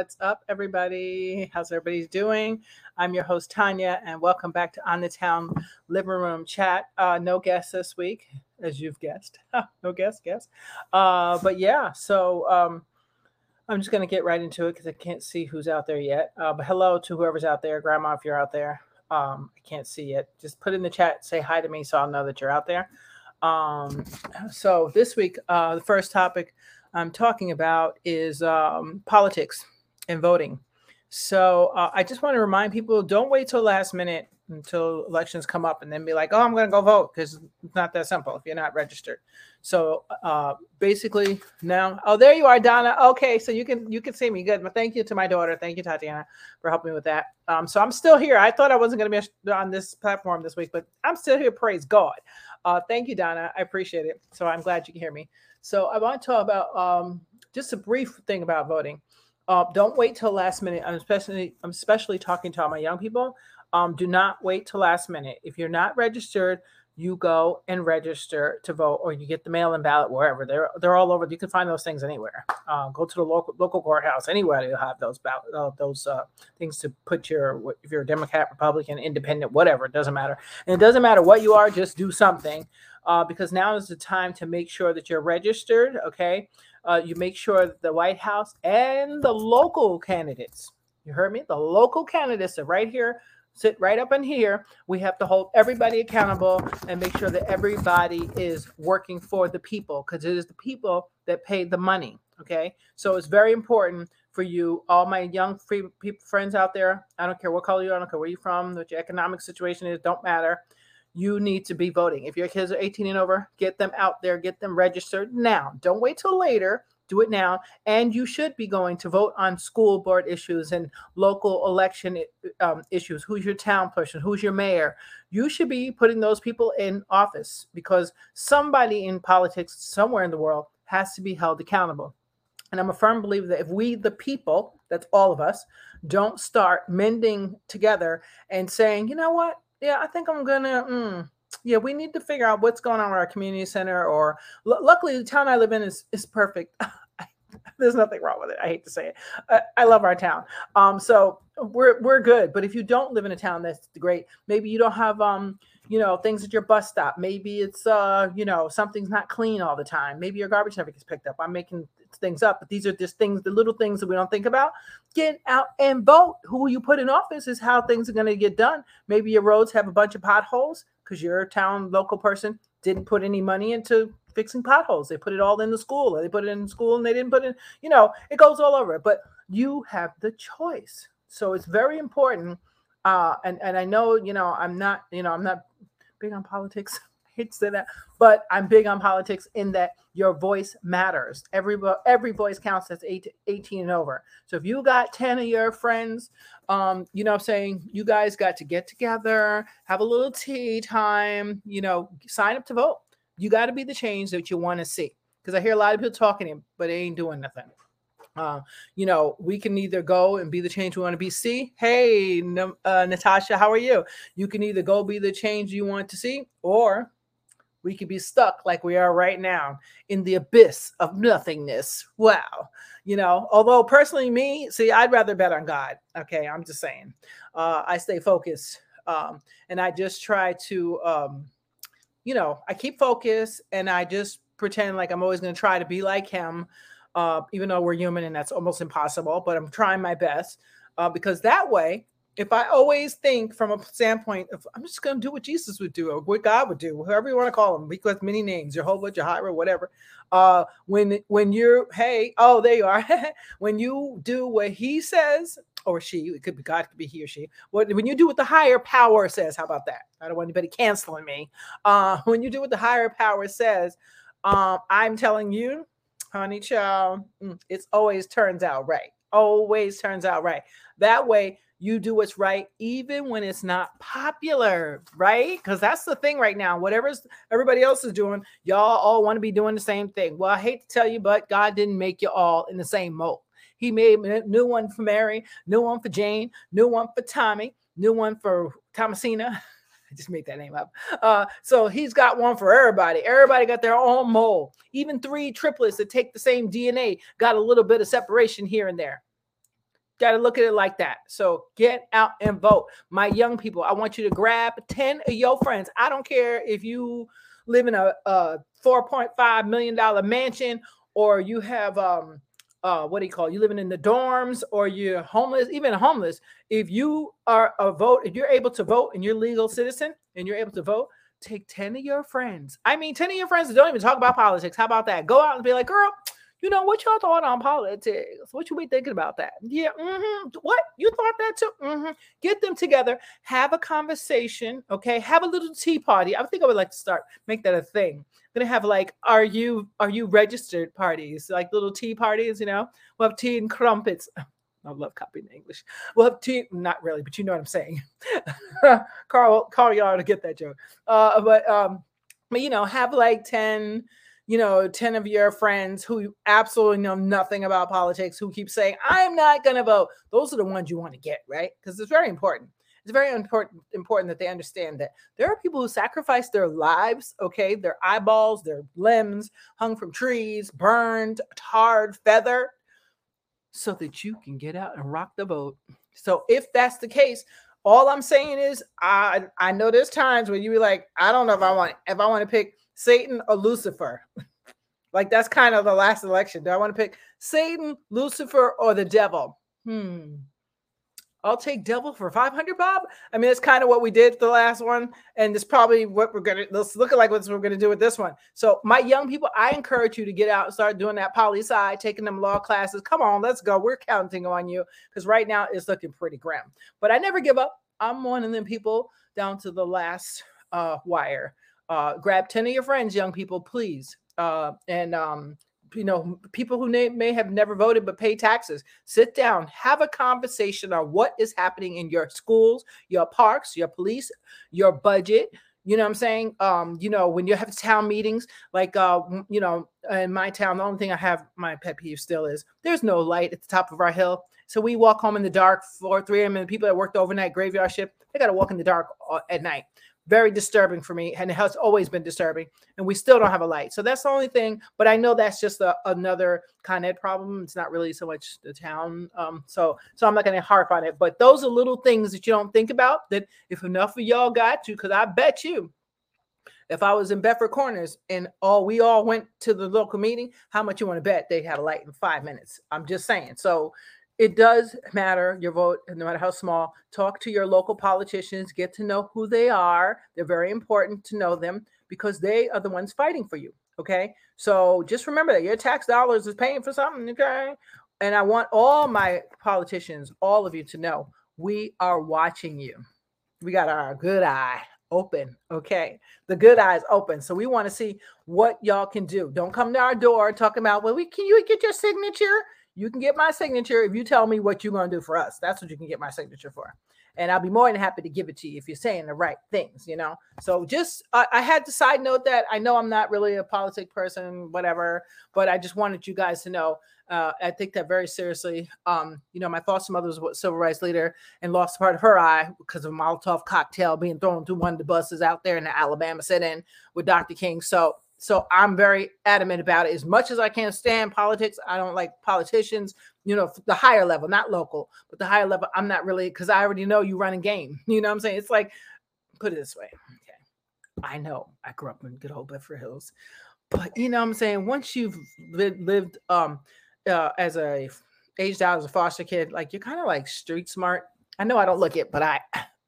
What's up, everybody? How's everybody doing? I'm your host, Tanya, and welcome back to On the Town Living Room Chat. Uh, no guests this week, as you've guessed. no guest, guess. Uh, but yeah, so um, I'm just going to get right into it because I can't see who's out there yet. Uh, but hello to whoever's out there. Grandma, if you're out there, um, I can't see it. Just put in the chat, say hi to me so I'll know that you're out there. Um, so this week, uh, the first topic I'm talking about is um, politics and voting. So uh, I just want to remind people: don't wait till last minute until elections come up and then be like, "Oh, I'm going to go vote," because it's not that simple if you're not registered. So uh, basically, now, oh, there you are, Donna. Okay, so you can you can see me good. But thank you to my daughter. Thank you, Tatiana, for helping me with that. Um, so I'm still here. I thought I wasn't going to be on this platform this week, but I'm still here. Praise God. Uh, thank you, Donna. I appreciate it. So I'm glad you can hear me. So I want to talk about um, just a brief thing about voting. Uh, don't wait till last minute. I'm especially I'm especially talking to all my young people. Um, do not wait till last minute. If you're not registered, you go and register to vote, or you get the mail-in ballot wherever they're they're all over. You can find those things anywhere. Uh, go to the local local courthouse anywhere. You have those uh, those uh, things to put your if you're a Democrat, Republican, Independent, whatever. It doesn't matter, and it doesn't matter what you are. Just do something uh, because now is the time to make sure that you're registered. Okay, uh, you make sure the White House and the local candidates. You heard me. The local candidates are right here sit right up in here. We have to hold everybody accountable and make sure that everybody is working for the people because it is the people that pay the money. Okay. So it's very important for you, all my young free people, friends out there. I don't care what color you are, I don't care where you're from, what your economic situation is, don't matter. You need to be voting. If your kids are 18 and over, get them out there, get them registered now. Don't wait till later do it now. And you should be going to vote on school board issues and local election um, issues. Who's your town person? Who's your mayor? You should be putting those people in office because somebody in politics somewhere in the world has to be held accountable. And I'm a firm believer that if we, the people, that's all of us, don't start mending together and saying, you know what? Yeah, I think I'm gonna. Mm, yeah, we need to figure out what's going on with our community center. Or l- luckily, the town I live in is is perfect. There's nothing wrong with it. I hate to say it. I, I love our town. Um, so we're we're good. But if you don't live in a town, that's great. Maybe you don't have um, you know, things at your bus stop. Maybe it's uh, you know, something's not clean all the time. Maybe your garbage never gets picked up. I'm making things up, but these are just things, the little things that we don't think about. Get out and vote. Who you put in office is how things are going to get done. Maybe your roads have a bunch of potholes because your town local person didn't put any money into fixing potholes. They put it all in the school, or they put it in school and they didn't put it, you know, it goes all over. But you have the choice. So it's very important. Uh, and, and I know, you know, I'm not, you know, I'm not big on politics. I hate to say that, but I'm big on politics in that your voice matters. Every every voice counts that's 18 and over. So if you got 10 of your friends, um, you know I'm saying, you guys got to get together, have a little tea time, you know, sign up to vote. You got to be the change that you want to see. Because I hear a lot of people talking, but they ain't doing nothing. Uh, you know, we can either go and be the change we want to be. See, hey, uh, Natasha, how are you? You can either go be the change you want to see, or we could be stuck like we are right now in the abyss of nothingness. Wow. You know, although personally, me, see, I'd rather bet on God. Okay. I'm just saying. Uh, I stay focused um, and I just try to, um, you know, I keep focused and I just pretend like I'm always going to try to be like Him, uh, even though we're human and that's almost impossible, but I'm trying my best uh, because that way if I always think from a standpoint of I'm just going to do what Jesus would do or what God would do, whoever you want to call him, because many names, Jehovah, Jireh, whatever. Uh, when when you're hey, oh, there you are. when you do what He says or she, it could be God, could be he or she. When, when you do what the higher power says, how about that? I don't want anybody canceling me. Uh, when you do what the higher power says, um, I'm telling you, honey child, mm, it's always turns out right. Always turns out right. That way you do what's right even when it's not popular right? Because that's the thing right now. Whatever everybody else is doing y'all all want to be doing the same thing. Well i hate to tell you but god didn't make you all in the same mold. He made a new one for mary new one for jane new one for tommy new one for thomasina I just made that name up. Uh, so he's got one for everybody. Everybody got their own mole. Even three triplets that take the same DNA got a little bit of separation here and there. Got to look at it like that. So get out and vote. My young people, I want you to grab 10 of your friends. I don't care if you live in a, a $4.5 million mansion or you have um uh what do you call it? you living in the dorms or you're homeless even homeless if you are a vote if you're able to vote and you're legal citizen and you're able to vote take 10 of your friends. I mean 10 of your friends don't even talk about politics. How about that? Go out and be like girl you know what y'all thought on politics? What you be thinking about that? Yeah, mm-hmm. what you thought that too? Mm-hmm. Get them together, have a conversation. Okay, have a little tea party. I think I would like to start make that a thing. I'm gonna have like, are you are you registered parties, like little tea parties? You know, we'll have tea and crumpets. I love copying English. We'll have tea, not really, but you know what I'm saying. Carl, Carl, y'all to get that joke. Uh, but um, but you know, have like 10 you know, 10 of your friends who absolutely know nothing about politics who keep saying, I'm not going to vote. Those are the ones you want to get, right? Because it's very important. It's very important important that they understand that there are people who sacrifice their lives, okay, their eyeballs, their limbs hung from trees, burned, tarred, feather, so that you can get out and rock the boat. So if that's the case, all I'm saying is I I know there's times when you be like, I don't know if I want if I want to pick Satan or Lucifer. like that's kind of the last election. Do I want to pick Satan, Lucifer, or the devil? Hmm. I'll take devil for 500, Bob. I mean, it's kind of what we did the last one, and it's probably what we're gonna let's look like what we're gonna do with this one. So, my young people, I encourage you to get out and start doing that poli sci, taking them law classes. Come on, let's go. We're counting on you because right now it's looking pretty grim. But I never give up. I'm one of them people down to the last uh, wire. Uh, grab 10 of your friends, young people, please. Uh, and, um, you know, people who may, may have never voted but pay taxes, sit down, have a conversation on what is happening in your schools, your parks, your police, your budget. You know what I'm saying? Um, you know, when you have town meetings, like uh, you know, in my town, the only thing I have my pet peeve still is there's no light at the top of our hill. So we walk home in the dark, 4 3 a.m. And the people that worked overnight graveyard shift, they got to walk in the dark uh, at night very disturbing for me and it has always been disturbing and we still don't have a light so that's the only thing but i know that's just a, another con ed problem it's not really so much the town um, so so i'm not going to harp on it but those are little things that you don't think about that if enough of y'all got to because i bet you if I was in Bedford Corners and all we all went to the local meeting, how much you want to bet they had a light in five minutes? I'm just saying. So it does matter your vote, no matter how small. Talk to your local politicians, get to know who they are. They're very important to know them because they are the ones fighting for you. Okay. So just remember that your tax dollars is paying for something. Okay. And I want all my politicians, all of you to know we are watching you. We got our good eye open. Okay. The good eye is open. So we want to see what y'all can do. Don't come to our door talking about, well, we can you get your signature? You can get my signature if you tell me what you're going to do for us. That's what you can get my signature for. And I'll be more than happy to give it to you if you're saying the right things, you know? So just, uh, I had to side note that I know I'm not really a politic person, whatever, but I just wanted you guys to know. Uh, I take that very seriously. Um, you know, my foster mother was a civil rights leader and lost part of her eye because of a Molotov cocktail being thrown through one of the buses out there in the Alabama sit-in with Dr. King. So so I'm very adamant about it. As much as I can't stand politics, I don't like politicians, you know, the higher level, not local, but the higher level. I'm not really because I already know you run a game. You know what I'm saying? It's like, put it this way. Okay. I know I grew up in good old Bedford Hills, but you know what I'm saying? Once you've lived, lived um uh, as a aged out as a foster kid, like you're kind of like street smart. I know I don't look it, but I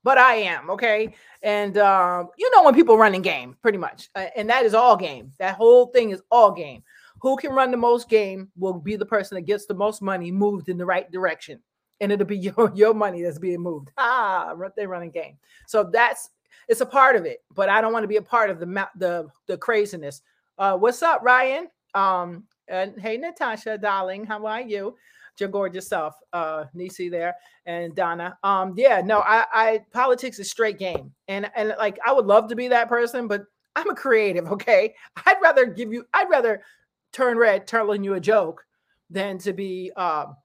but I am okay. And um, you know when people running game, pretty much, uh, and that is all game. That whole thing is all game. Who can run the most game will be the person that gets the most money moved in the right direction, and it'll be your your money that's being moved. Ah, they running game. So that's it's a part of it, but I don't want to be a part of the the the craziness. Uh, what's up, Ryan? Um, and hey, Natasha, darling, how are you? Your gorgeous self, uh, Nisi there and Donna. Um, yeah, no, I, I politics is straight game, and and like I would love to be that person, but I'm a creative. Okay, I'd rather give you, I'd rather turn red telling you a joke than to be um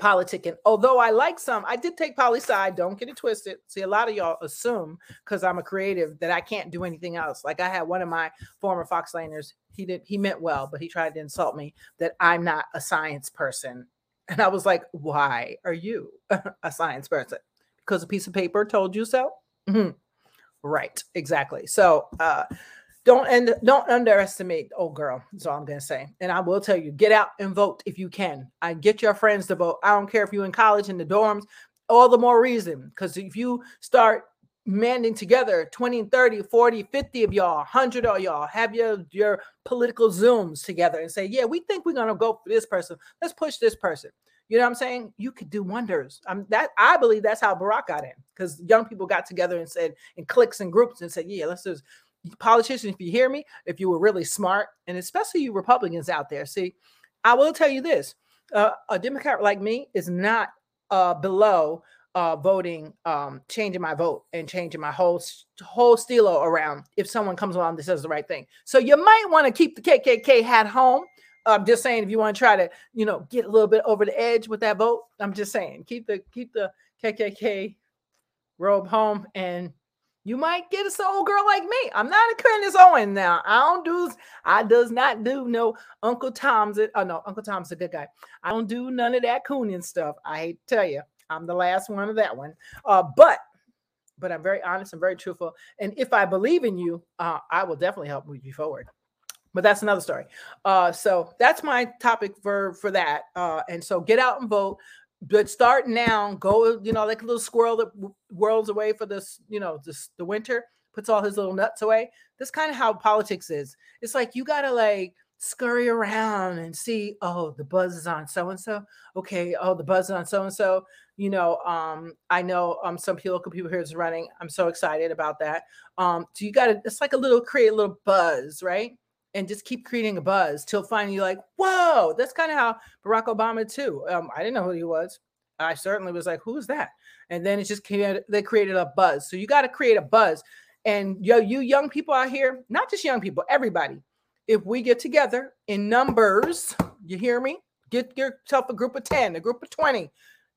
politicking. Although I like some, I did take poli sci. Don't get it twisted. See, a lot of y'all assume because I'm a creative that I can't do anything else. Like I had one of my former Fox laners. He did. He meant well, but he tried to insult me that I'm not a science person And I was like, why are you a science person? Because a piece of paper told you so? Mm-hmm. Right, exactly. So uh don't end don't underestimate old girl. That's all I'm gonna say. And I will tell you, get out and vote if you can. I get your friends to vote. I don't care if you're in college in the dorms, all the more reason. Because if you start manding together 20 30 40 50 of y'all 100 of y'all. Have your your political zooms together and say yeah we think we're going to go for this person. Let's push this person. You know what i'm saying? You could do wonders. I'm that i believe that's how barack got in because young people got together and said in cliques and groups and said yeah let's just politicians if you hear me if you were really smart and especially you republicans out there see i will tell you this uh, a democrat like me is not uh, below uh, voting, um, changing my vote and changing my whole whole stilo around if someone comes along that says the right thing. So you might want to keep the KKK hat home. I'm just saying if you want to try to, you know, get a little bit over the edge with that vote. I'm just saying keep the keep the KKK robe home, and you might get a soul girl like me. I'm not a Candace Owen now. I don't do. I does not do no Uncle Tom's. Oh no, Uncle Tom's a good guy. I don't do none of that cooning stuff. I hate to tell you. I'm the last one of that one. Uh, but but I'm very honest and very truthful. And if I believe in you, uh, I will definitely help move you forward. But that's another story. Uh, so that's my topic for for that. Uh, and so get out and vote. But start now. Go, you know, like a little squirrel that whirls away for this, you know, this the winter puts all his little nuts away. That's kind of how politics is. It's like you gotta like scurry around and see, oh, the buzz is on so and so. Okay, oh, the buzz is on so and so. You know, um, I know um some local people here is running. I'm so excited about that. Um, so you gotta it's like a little create a little buzz, right? And just keep creating a buzz till finally you're like, whoa, that's kind of how Barack Obama too. Um, I didn't know who he was. I certainly was like, who's that? And then it just came, they created a buzz. So you got to create a buzz. And yo, you young people out here, not just young people, everybody, if we get together in numbers, you hear me? Get yourself a group of 10, a group of 20.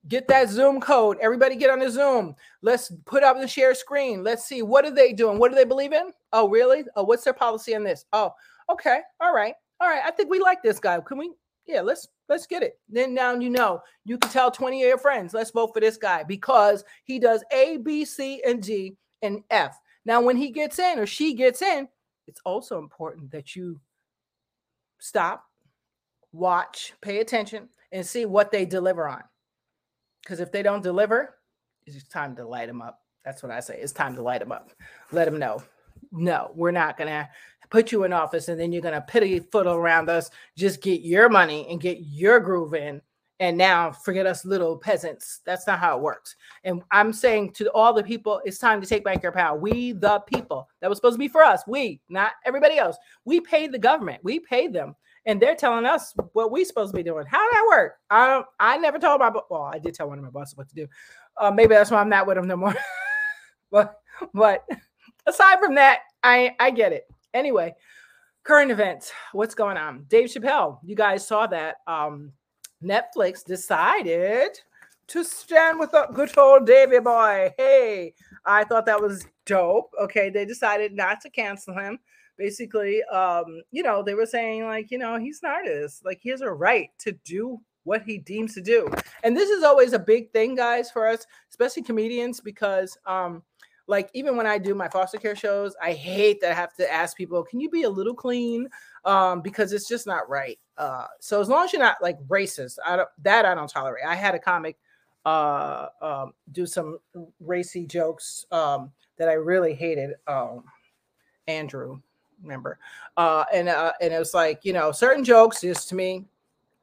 Get that Zoom code. Everybody get on the Zoom. Let's put up the share screen. Let's see what are they doing? What do they believe in? Oh, really? Oh, what's their policy on this? Oh, okay. All right. All right. I think we like this guy. Can we? Yeah, let's let's get it. Then now you know you can tell 20 of your friends, let's vote for this guy because he does A, B, C, and D and F. Now, when he gets in or she gets in, it's also important that you stop, watch, pay attention, and see what they deliver on. Because if they don't deliver, it's time to light them up. That's what I say. It's time to light them up. Let them know. No, we're not going to put you in office and then you're going to pity foot around us. Just get your money and get your groove in and now forget us little peasants. That's not how it works. And I'm saying to all the people, it's time to take back your power. We, the people, that was supposed to be for us. We, not everybody else. We paid the government. We paid them, and they're telling us what we're supposed to be doing. How did that work? I. I never told my. Well, I did tell one of my bosses what to do. Uh, maybe that's why I'm not with them no more. but, but aside from that, I I get it. Anyway, current events. What's going on? Dave Chappelle. You guys saw that. Um, Netflix decided to stand with the good old Davy boy. Hey, I thought that was dope. Okay, they decided not to cancel him. Basically, um, you know, they were saying like, you know, he's an artist. Like he has a right to do what he deems to do. And this is always a big thing, guys, for us, especially comedians, because um, like even when I do my foster care shows, I hate that I have to ask people, can you be a little clean? Um, because it's just not right. Uh, so as long as you're not like racist, I don't that I don't tolerate. I had a comic uh, um, do some racy jokes um, that I really hated. Um, Andrew, remember? Uh, and uh, and it was like you know certain jokes just to me,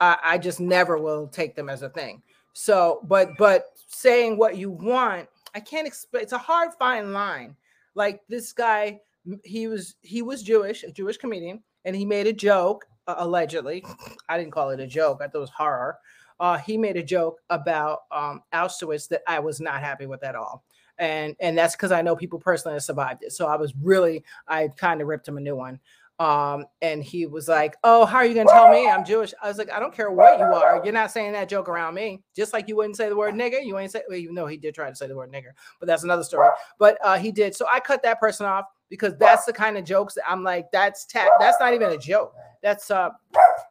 I, I just never will take them as a thing. So, but but saying what you want I can't explain. It's a hard fine line. Like this guy, he was he was Jewish, a Jewish comedian, and he made a joke uh, allegedly. I didn't call it a joke. I thought it was horror. Uh, he made a joke about um, Auschwitz that I was not happy with at all. And and that's because I know people personally that survived it. So I was really I kind of ripped him a new one. Um, and he was like, Oh, how are you gonna tell me I'm Jewish? I was like, I don't care what you are, you're not saying that joke around me. Just like you wouldn't say the word nigger, you ain't say well, even though he did try to say the word nigger, but that's another story. But uh, he did. So I cut that person off because that's the kind of jokes that I'm like, that's ta- that's not even a joke. That's uh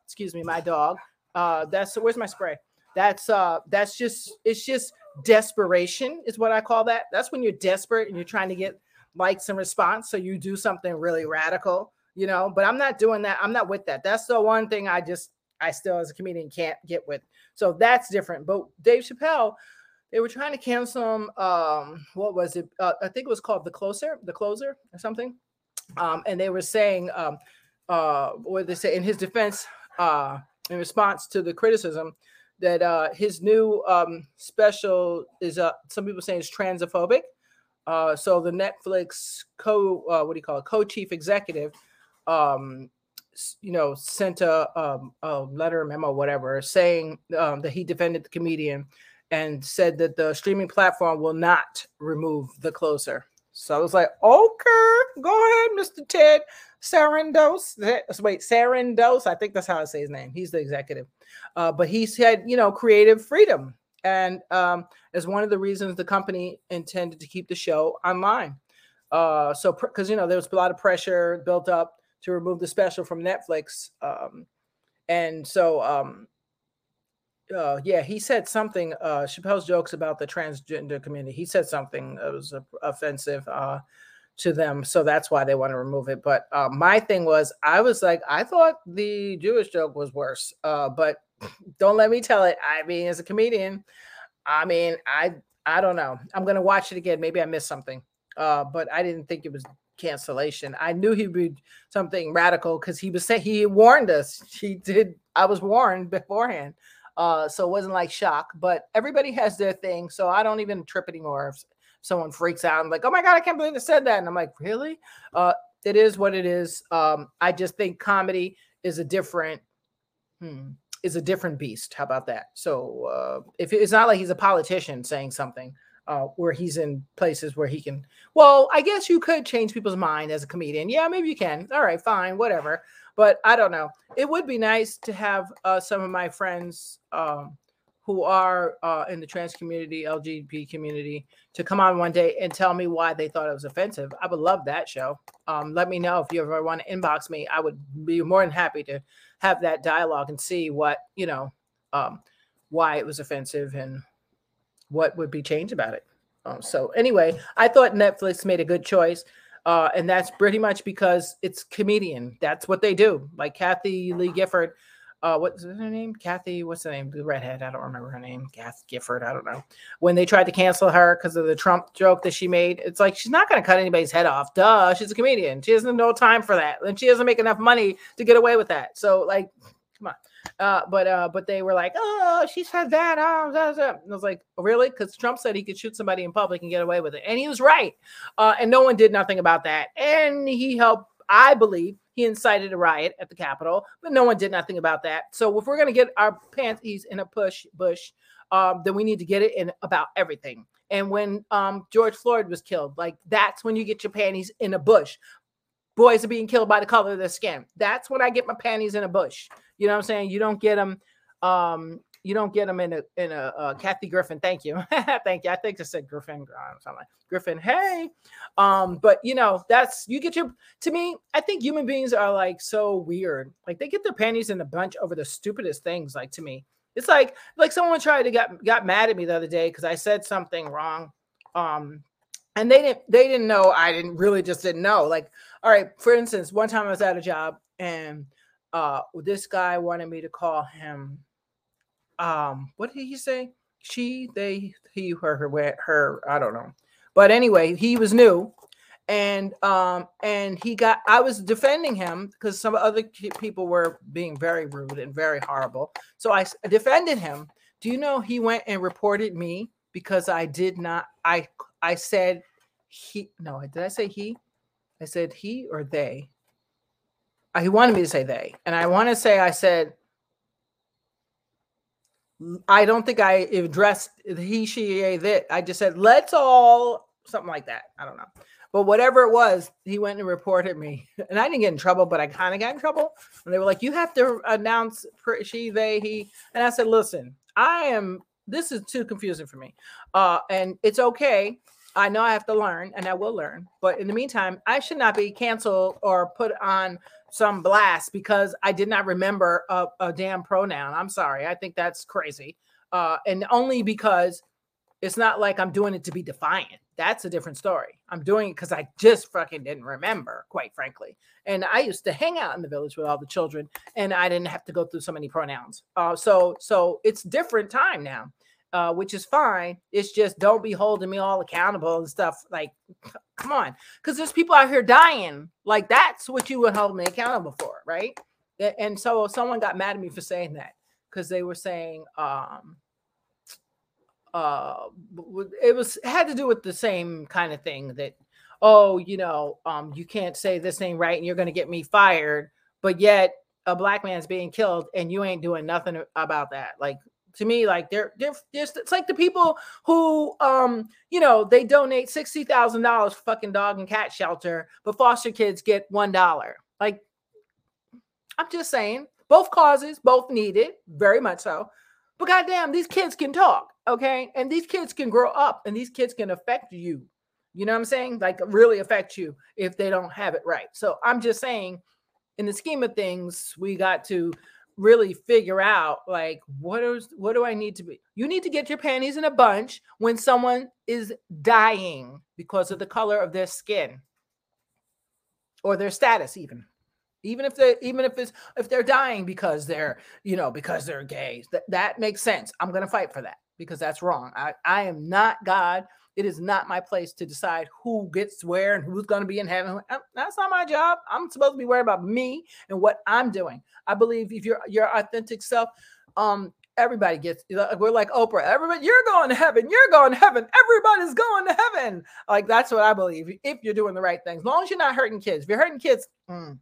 excuse me, my dog. Uh that's where's my spray? That's uh that's just it's just desperation is what I call that. That's when you're desperate and you're trying to get likes and response. So you do something really radical, you know. But I'm not doing that. I'm not with that. That's the one thing I just I still as a comedian can't get with. So that's different. But Dave Chappelle, they were trying to cancel him. Um, what was it? Uh, I think it was called the closer, the closer or something. Um, and they were saying, um, uh, what they say in his defense, uh, in response to the criticism that uh, his new um, special is uh, some people saying is transphobic. Uh, so the Netflix co uh, what do you call it co-chief executive, um, you know, sent a, um, a letter, memo, whatever, saying um, that he defended the comedian and said that the streaming platform will not remove the closer. So I was like, okay, go ahead, Mr. Ted Sarandos. Wait, Sarandos. I think that's how I say his name. He's the executive. Uh, but he said, you know, creative freedom. And um, as one of the reasons the company intended to keep the show online. Uh, so, because, you know, there was a lot of pressure built up to remove the special from Netflix. Um, and so, um, uh, yeah, he said something. Uh, Chappelle's jokes about the transgender community. He said something that was offensive uh, to them, so that's why they want to remove it. But uh, my thing was, I was like, I thought the Jewish joke was worse, uh, but don't let me tell it. I mean, as a comedian, I mean, I I don't know. I'm gonna watch it again. Maybe I missed something, uh, but I didn't think it was cancellation. I knew he'd be something radical because he was saying he warned us. He did. I was warned beforehand. Uh, so it wasn't like shock, but everybody has their thing. So I don't even trip anymore if someone freaks out. I'm like, oh my God, I can't believe they said that. And I'm like, really? Uh, it is what it is. Um, I just think comedy is a different, hmm, is a different beast. How about that? So uh, if it's not like he's a politician saying something, uh, where he's in places where he can. Well, I guess you could change people's mind as a comedian. Yeah, maybe you can. All right, fine, whatever. But I don't know. It would be nice to have uh, some of my friends um, who are uh, in the trans community, LGBT community, to come on one day and tell me why they thought it was offensive. I would love that show. Um, let me know if you ever want to inbox me. I would be more than happy to have that dialogue and see what you know, um, why it was offensive and what would be changed about it. Um, so anyway, I thought Netflix made a good choice. Uh, and that's pretty much because it's comedian. That's what they do. Like Kathy Lee Gifford, uh, what's her name? Kathy, what's the name? The redhead. I don't remember her name. Kath Gifford. I don't know. When they tried to cancel her because of the Trump joke that she made, it's like she's not going to cut anybody's head off. Duh. She's a comedian. She has no time for that, and she doesn't make enough money to get away with that. So, like, come on. Uh, but uh, but they were like, oh, she said that. Oh. And I was like, really? Because Trump said he could shoot somebody in public and get away with it, and he was right. Uh, and no one did nothing about that. And he helped, I believe, he incited a riot at the Capitol, but no one did nothing about that. So if we're gonna get our panties in a push bush, um, then we need to get it in about everything. And when um, George Floyd was killed, like that's when you get your panties in a bush. Boys are being killed by the color of their skin. That's when I get my panties in a bush. You know what I'm saying? You don't get them. Um, you don't get them in a in a uh, Kathy Griffin. Thank you, thank you. I think I said Griffin. Griffin. Hey, um, but you know that's you get your. To me, I think human beings are like so weird. Like they get their panties in a bunch over the stupidest things. Like to me, it's like like someone tried to got got mad at me the other day because I said something wrong. Um, and they didn't they didn't know I didn't really just didn't know. Like, all right, for instance, one time I was at a job and uh this guy wanted me to call him um what did he say? She they he her her her i don't know. But anyway he was new and um and he got i was defending him because some other people were being very rude and very horrible. So i defended him. Do you know he went and reported me because i did not i i said he no did i say he i said he or they he wanted me to say they, and I want to say I said I don't think I addressed he, she, a, that. I just said let's all something like that. I don't know, but whatever it was, he went and reported me, and I didn't get in trouble, but I kind of got in trouble. And they were like, "You have to announce she, they, he," and I said, "Listen, I am. This is too confusing for me, uh, and it's okay." I know I have to learn and I will learn. But in the meantime, I should not be canceled or put on some blast because I did not remember a, a damn pronoun. I'm sorry. I think that's crazy. uh, and only because it's not like I'm doing it to be defiant. That's a different story. I'm doing it because I just fucking didn't remember, quite frankly. And I used to hang out in the village with all the children, and I didn't have to go through so many pronouns. Uh, so, so it's different time now, uh, which is fine. It's just don't be holding me all accountable and stuff. Like, come on, because there's people out here dying. Like that's what you would hold me accountable for, right? And so someone got mad at me for saying that because they were saying, um, uh it was had to do with the same kind of thing that oh you know um you can't say this ain't right and you're going to get me fired but yet a black man's being killed and you ain't doing nothing about that like to me like they're they're just it's like the people who um you know they donate $60,000 for fucking dog and cat shelter but foster kids get $1 like I'm just saying both causes both needed very much so but goddamn, these kids can talk, okay? And these kids can grow up and these kids can affect you. You know what I'm saying? Like really affect you if they don't have it right. So I'm just saying, in the scheme of things, we got to really figure out like what is what do I need to be? You need to get your panties in a bunch when someone is dying because of the color of their skin. Or their status, even. Even if they even if it's if they're dying because they're you know because they're gays. That, that makes sense. I'm going to fight for that because that's wrong. I i am not god it is not my place to decide who gets where and who's going to be in heaven. Uh, that's not my job. I'm supposed to be worried about me and what i'm doing. I believe if you're your authentic self um everybody gets we're like oprah everybody you're going to heaven you're going to heaven everybody's going to heaven. Like that's what i believe if you're doing the right things as long as you're not hurting kids. If you're hurting kids mm,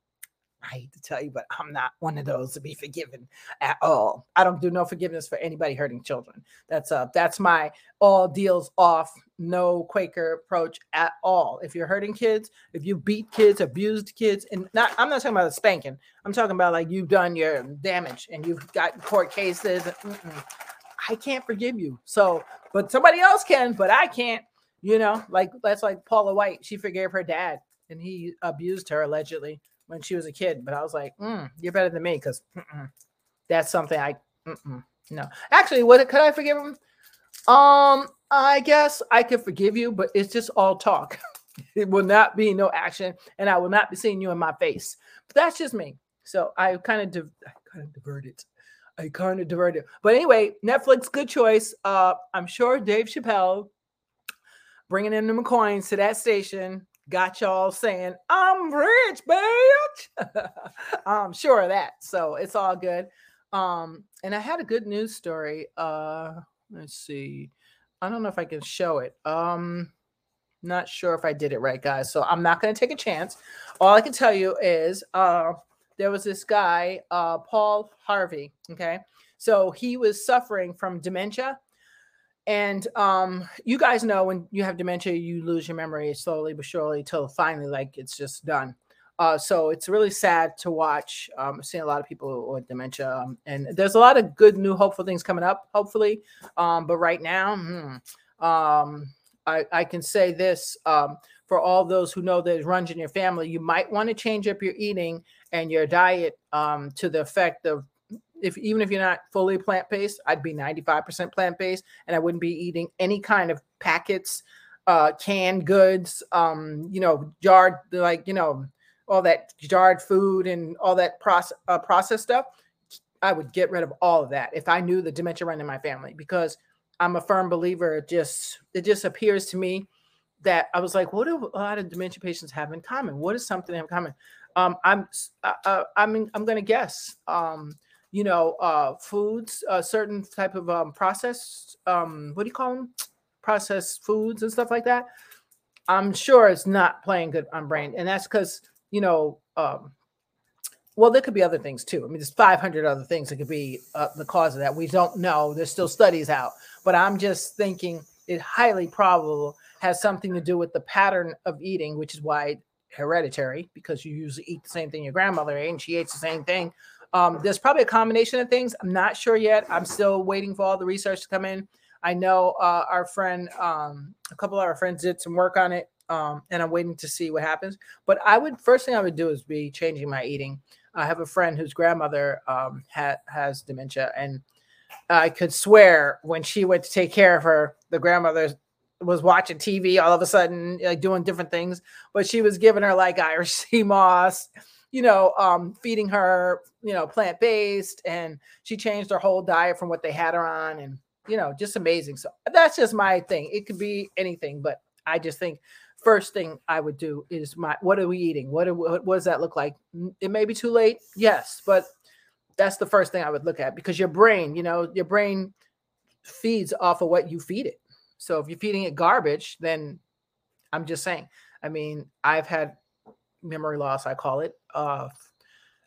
I hate to tell you, but I'm not one of those to be forgiven at all. I don't do no forgiveness for anybody hurting children. That's uh that's my all deals off, no Quaker approach at all. If you're hurting kids, if you beat kids, abused kids, and not I'm not talking about a spanking. I'm talking about like you've done your damage and you've got court cases. Mm-mm. I can't forgive you. So, but somebody else can, but I can't. You know, like that's like Paula White. She forgave her dad, and he abused her allegedly when she was a kid. But I was like, mm, you're better than me because that's something I no. Actually, what could I forgive him? Um, I guess I could forgive you, but it's just all talk. it will not be no action, and I will not be seeing you in my face. But that's just me. So I kind of I kind of diverted. I kind of diverted. But anyway, Netflix, good choice. Uh, I'm sure Dave Chappelle bringing in the coins to that station got y'all saying, I'm rich, bitch. I'm sure of that. So it's all good. Um, and I had a good news story. Uh, let's see. I don't know if I can show it. Um, not sure if I did it right, guys. So I'm not going to take a chance. All I can tell you is uh, there was this guy, uh, Paul Harvey. Okay. So he was suffering from dementia and um, you guys know when you have dementia, you lose your memory slowly but surely till finally, like it's just done. Uh, so it's really sad to watch. Um, seen a lot of people with dementia, um, and there's a lot of good, new, hopeful things coming up. Hopefully, um, but right now, hmm, um, I, I can say this um, for all those who know it runs in your family. You might want to change up your eating and your diet um, to the effect of if even if you're not fully plant based, I'd be 95% plant based, and I wouldn't be eating any kind of packets, uh, canned goods, um, you know, jarred like you know all that jarred food and all that process uh, processed stuff. I would get rid of all of that if I knew the dementia ran in my family because I'm a firm believer. It just it just appears to me that I was like, what do a lot of dementia patients have in common? What is something they have in common? Um, I'm uh, uh, I'm I'm going to guess. Um, you know, uh, foods, a certain type of um, processed, um, what do you call them? Processed foods and stuff like that. I'm sure it's not playing good on brain, and that's because you know, um, well, there could be other things too. I mean, there's 500 other things that could be uh, the cause of that. We don't know. There's still studies out, but I'm just thinking it highly probable has something to do with the pattern of eating, which is why hereditary, because you usually eat the same thing your grandmother ate, and she ate the same thing. Um, there's probably a combination of things. I'm not sure yet. I'm still waiting for all the research to come in. I know uh, our friend, um, a couple of our friends did some work on it, um, and I'm waiting to see what happens. But I would first thing I would do is be changing my eating. I have a friend whose grandmother um, ha- has dementia, and I could swear when she went to take care of her, the grandmother was watching TV all of a sudden, like doing different things, but she was giving her like Irish sea moss, you know, um, feeding her, you know, plant based, and she changed her whole diet from what they had her on, and you know, just amazing. So that's just my thing. It could be anything, but I just think first thing I would do is my what are we eating? What, are, what, what does that look like? It may be too late, yes, but that's the first thing I would look at because your brain, you know, your brain feeds off of what you feed it. So if you're feeding it garbage, then I'm just saying. I mean, I've had memory loss, I call it. Uh,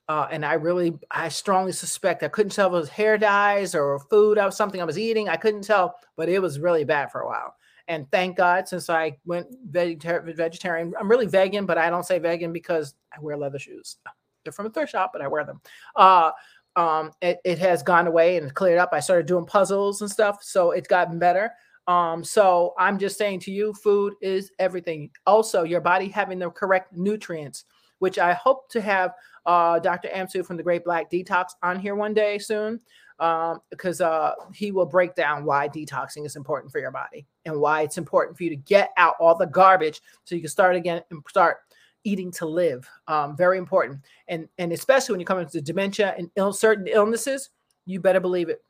uh, and I really, I strongly suspect I couldn't tell if it was hair dyes or food or something I was eating. I couldn't tell, but it was really bad for a while. And thank God, since I went vegetar- vegetarian, I'm really vegan, but I don't say vegan because I wear leather shoes. They're from a thrift shop, but I wear them. Uh, um, it, it has gone away and cleared up. I started doing puzzles and stuff, so it's gotten better. Um, so I'm just saying to you, food is everything. Also, your body having the correct nutrients, which I hope to have uh, Dr. Amsu from the Great Black Detox on here one day soon, um, because uh, he will break down why detoxing is important for your body and why it's important for you to get out all the garbage so you can start again and start eating to live. Um, very important. And, and especially when you come into dementia and Ill, certain illnesses, you better believe it.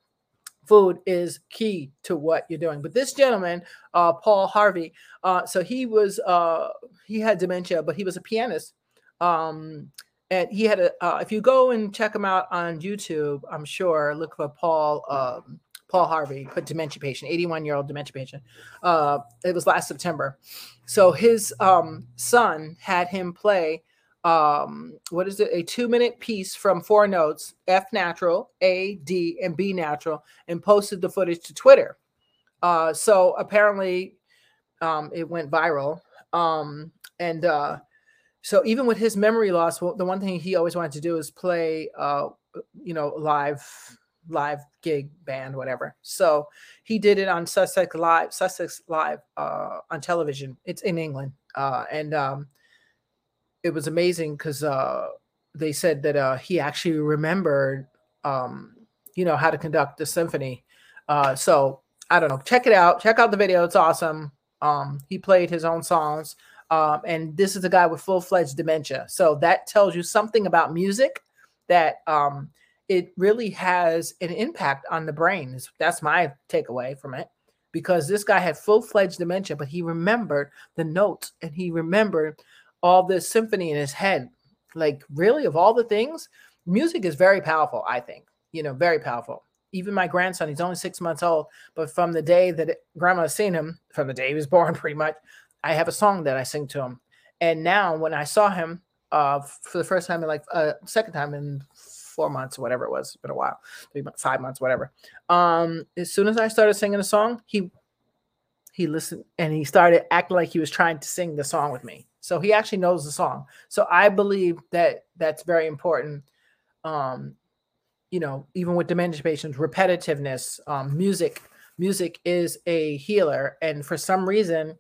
Food is key to what you're doing. But this gentleman, uh, Paul Harvey, uh, so he was uh, he had dementia, but he was a pianist. Um, and he had a. Uh, if you go and check him out on YouTube, I'm sure look for Paul um, Paul Harvey, put dementia patient, 81 year old dementia patient. Uh, it was last September. So his um, son had him play um, what is it? A two minute piece from four notes F natural, A, D, and B natural, and posted the footage to Twitter. Uh, so apparently um, it went viral. Um, and uh, so even with his memory loss, well, the one thing he always wanted to do is play, uh, you know, live live gig band, whatever. So he did it on Sussex Live, Sussex Live uh, on television. It's in England, uh, and um, it was amazing because uh, they said that uh, he actually remembered, um, you know, how to conduct the symphony. Uh, so I don't know. Check it out. Check out the video. It's awesome. Um, he played his own songs. Um, and this is a guy with full fledged dementia. So that tells you something about music that um, it really has an impact on the brain. That's my takeaway from it. Because this guy had full fledged dementia, but he remembered the notes and he remembered all this symphony in his head. Like, really, of all the things, music is very powerful, I think. You know, very powerful. Even my grandson, he's only six months old, but from the day that grandma seen him, from the day he was born, pretty much, I have a song that I sing to him. And now, when I saw him uh, for the first time, in like uh, second time in four months, or whatever it was, it's been a while, three months, five months, whatever. Um, as soon as I started singing a song, he he listened and he started acting like he was trying to sing the song with me. So he actually knows the song. So I believe that that's very important. Um, you know, even with dementia patients, repetitiveness, um, music, music is a healer, and for some reason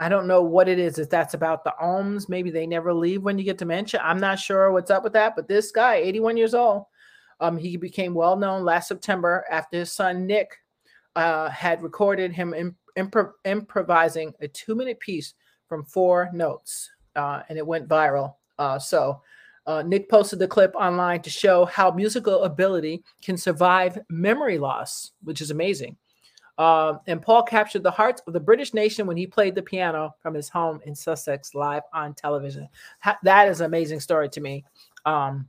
I don't know what it is. If that's about the alms, maybe they never leave when you get dementia. I'm not sure what's up with that. But this guy, 81 years old, um, he became well known last September after his son Nick uh, had recorded him imp- impro- improvising a two minute piece from four notes, uh, and it went viral. Uh, so. Uh, Nick posted the clip online to show how musical ability can survive memory loss, which is amazing. Uh, and Paul captured the hearts of the British nation when he played the piano from his home in Sussex live on television. Ha- that is an amazing story to me. Um,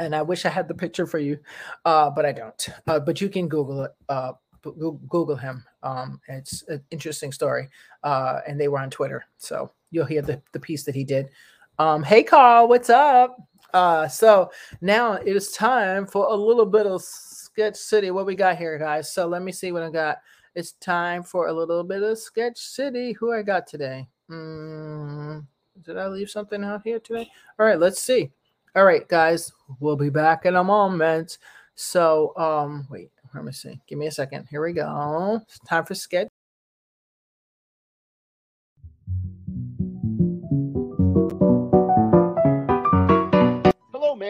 and I wish I had the picture for you, uh, but I don't. Uh, but you can Google it. Uh, Google him. Um, it's an interesting story. Uh, and they were on Twitter. So you'll hear the, the piece that he did. Um, hey, Carl, what's up? Uh, so now it is time for a little bit of Sketch City. What we got here, guys? So let me see what I got. It's time for a little bit of Sketch City. Who I got today? Mm, did I leave something out here today? All right, let's see. All right, guys, we'll be back in a moment. So, um, wait, let me see. Give me a second. Here we go. It's time for sketch.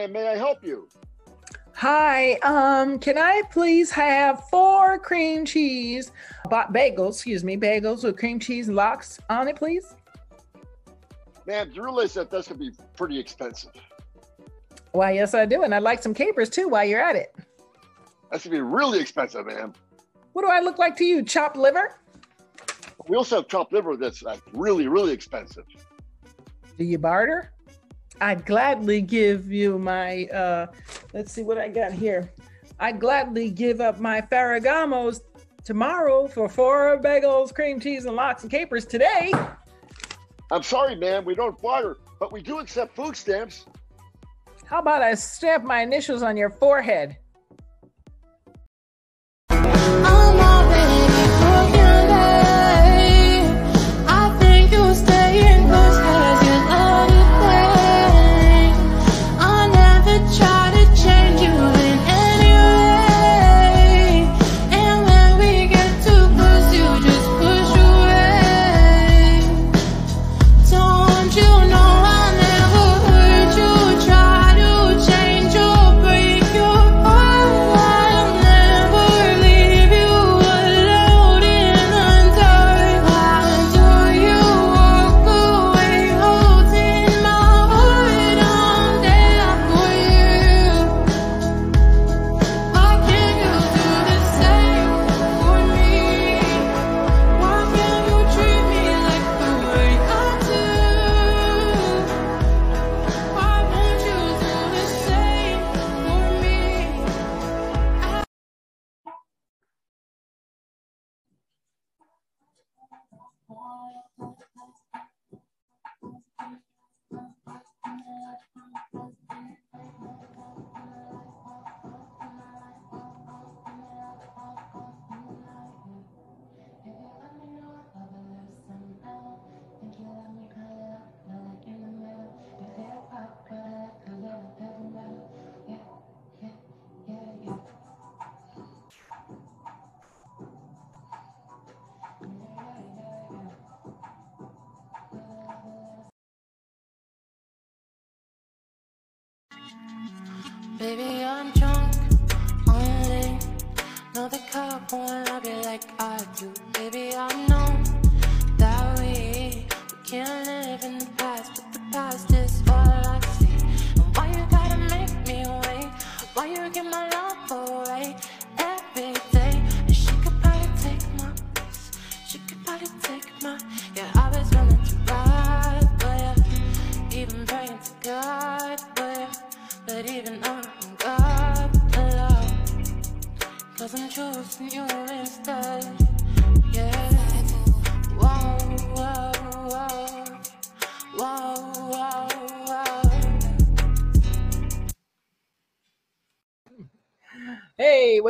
Man. May I help you? Hi, um, can I please have four cream cheese bagels, excuse me, bagels with cream cheese lox on it, please? Man, you realize that that's gonna be pretty expensive. Why, yes, I do. And I'd like some capers too while you're at it. That's gonna be really expensive, man. What do I look like to you? Chopped liver? We also have chopped liver that's like really, really expensive. Do you barter? I'd gladly give you my uh let's see what I got here. I'd gladly give up my Ferragamos tomorrow for four bagels, cream cheese, and lox and capers today. I'm sorry, man, we don't barter, but we do accept food stamps. How about I stamp my initials on your forehead? Bye. Baby, I'm drunk on it. Know the cup won't love you like I do. Baby, I know that we, we can't live in the past, but the past is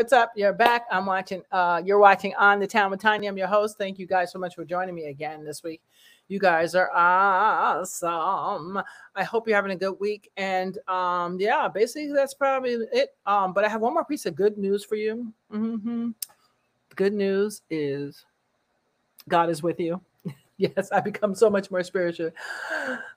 what's up? You're back. I'm watching. Uh, you're watching on the town with Tanya. I'm your host. Thank you guys so much for joining me again this week. You guys are awesome. I hope you're having a good week. And um, yeah, basically that's probably it. Um, but I have one more piece of good news for you. Mm-hmm. Good news is God is with you. yes, I become so much more spiritual.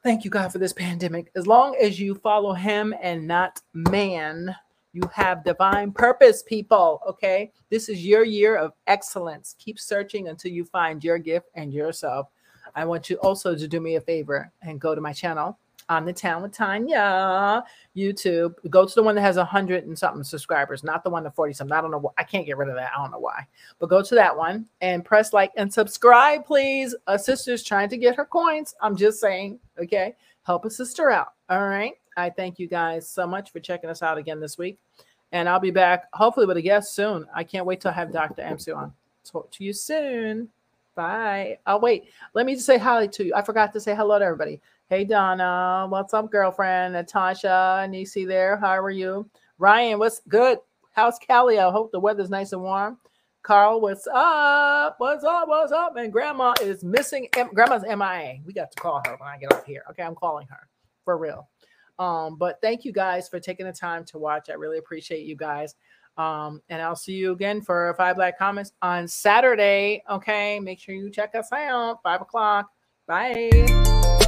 Thank you, God, for this pandemic. As long as you follow Him and not man, you have divine purpose, people. Okay. This is your year of excellence. Keep searching until you find your gift and yourself. I want you also to do me a favor and go to my channel on the town with Tanya YouTube. Go to the one that has a hundred and something subscribers, not the one to 40 something. I don't know I can't get rid of that. I don't know why. But go to that one and press like and subscribe, please. A sister's trying to get her coins. I'm just saying, okay. Help a sister out. All right. I thank you guys so much for checking us out again this week. And I'll be back hopefully with a guest soon. I can't wait till I have Dr. Amsu on. Talk to you soon. Bye. Oh, wait. Let me just say hi to you. I forgot to say hello to everybody. Hey, Donna. What's up, girlfriend? Natasha, Nisi there. How are you? Ryan, what's good? How's Cali? I hope the weather's nice and warm. Carl, what's up? What's up? What's up? And grandma is missing. Grandma's MIA. We got to call her when I get up here. Okay, I'm calling her for real. Um, but thank you guys for taking the time to watch. I really appreciate you guys. Um, and I'll see you again for Five Black Comments on Saturday. Okay, make sure you check us out. Five o'clock. Bye.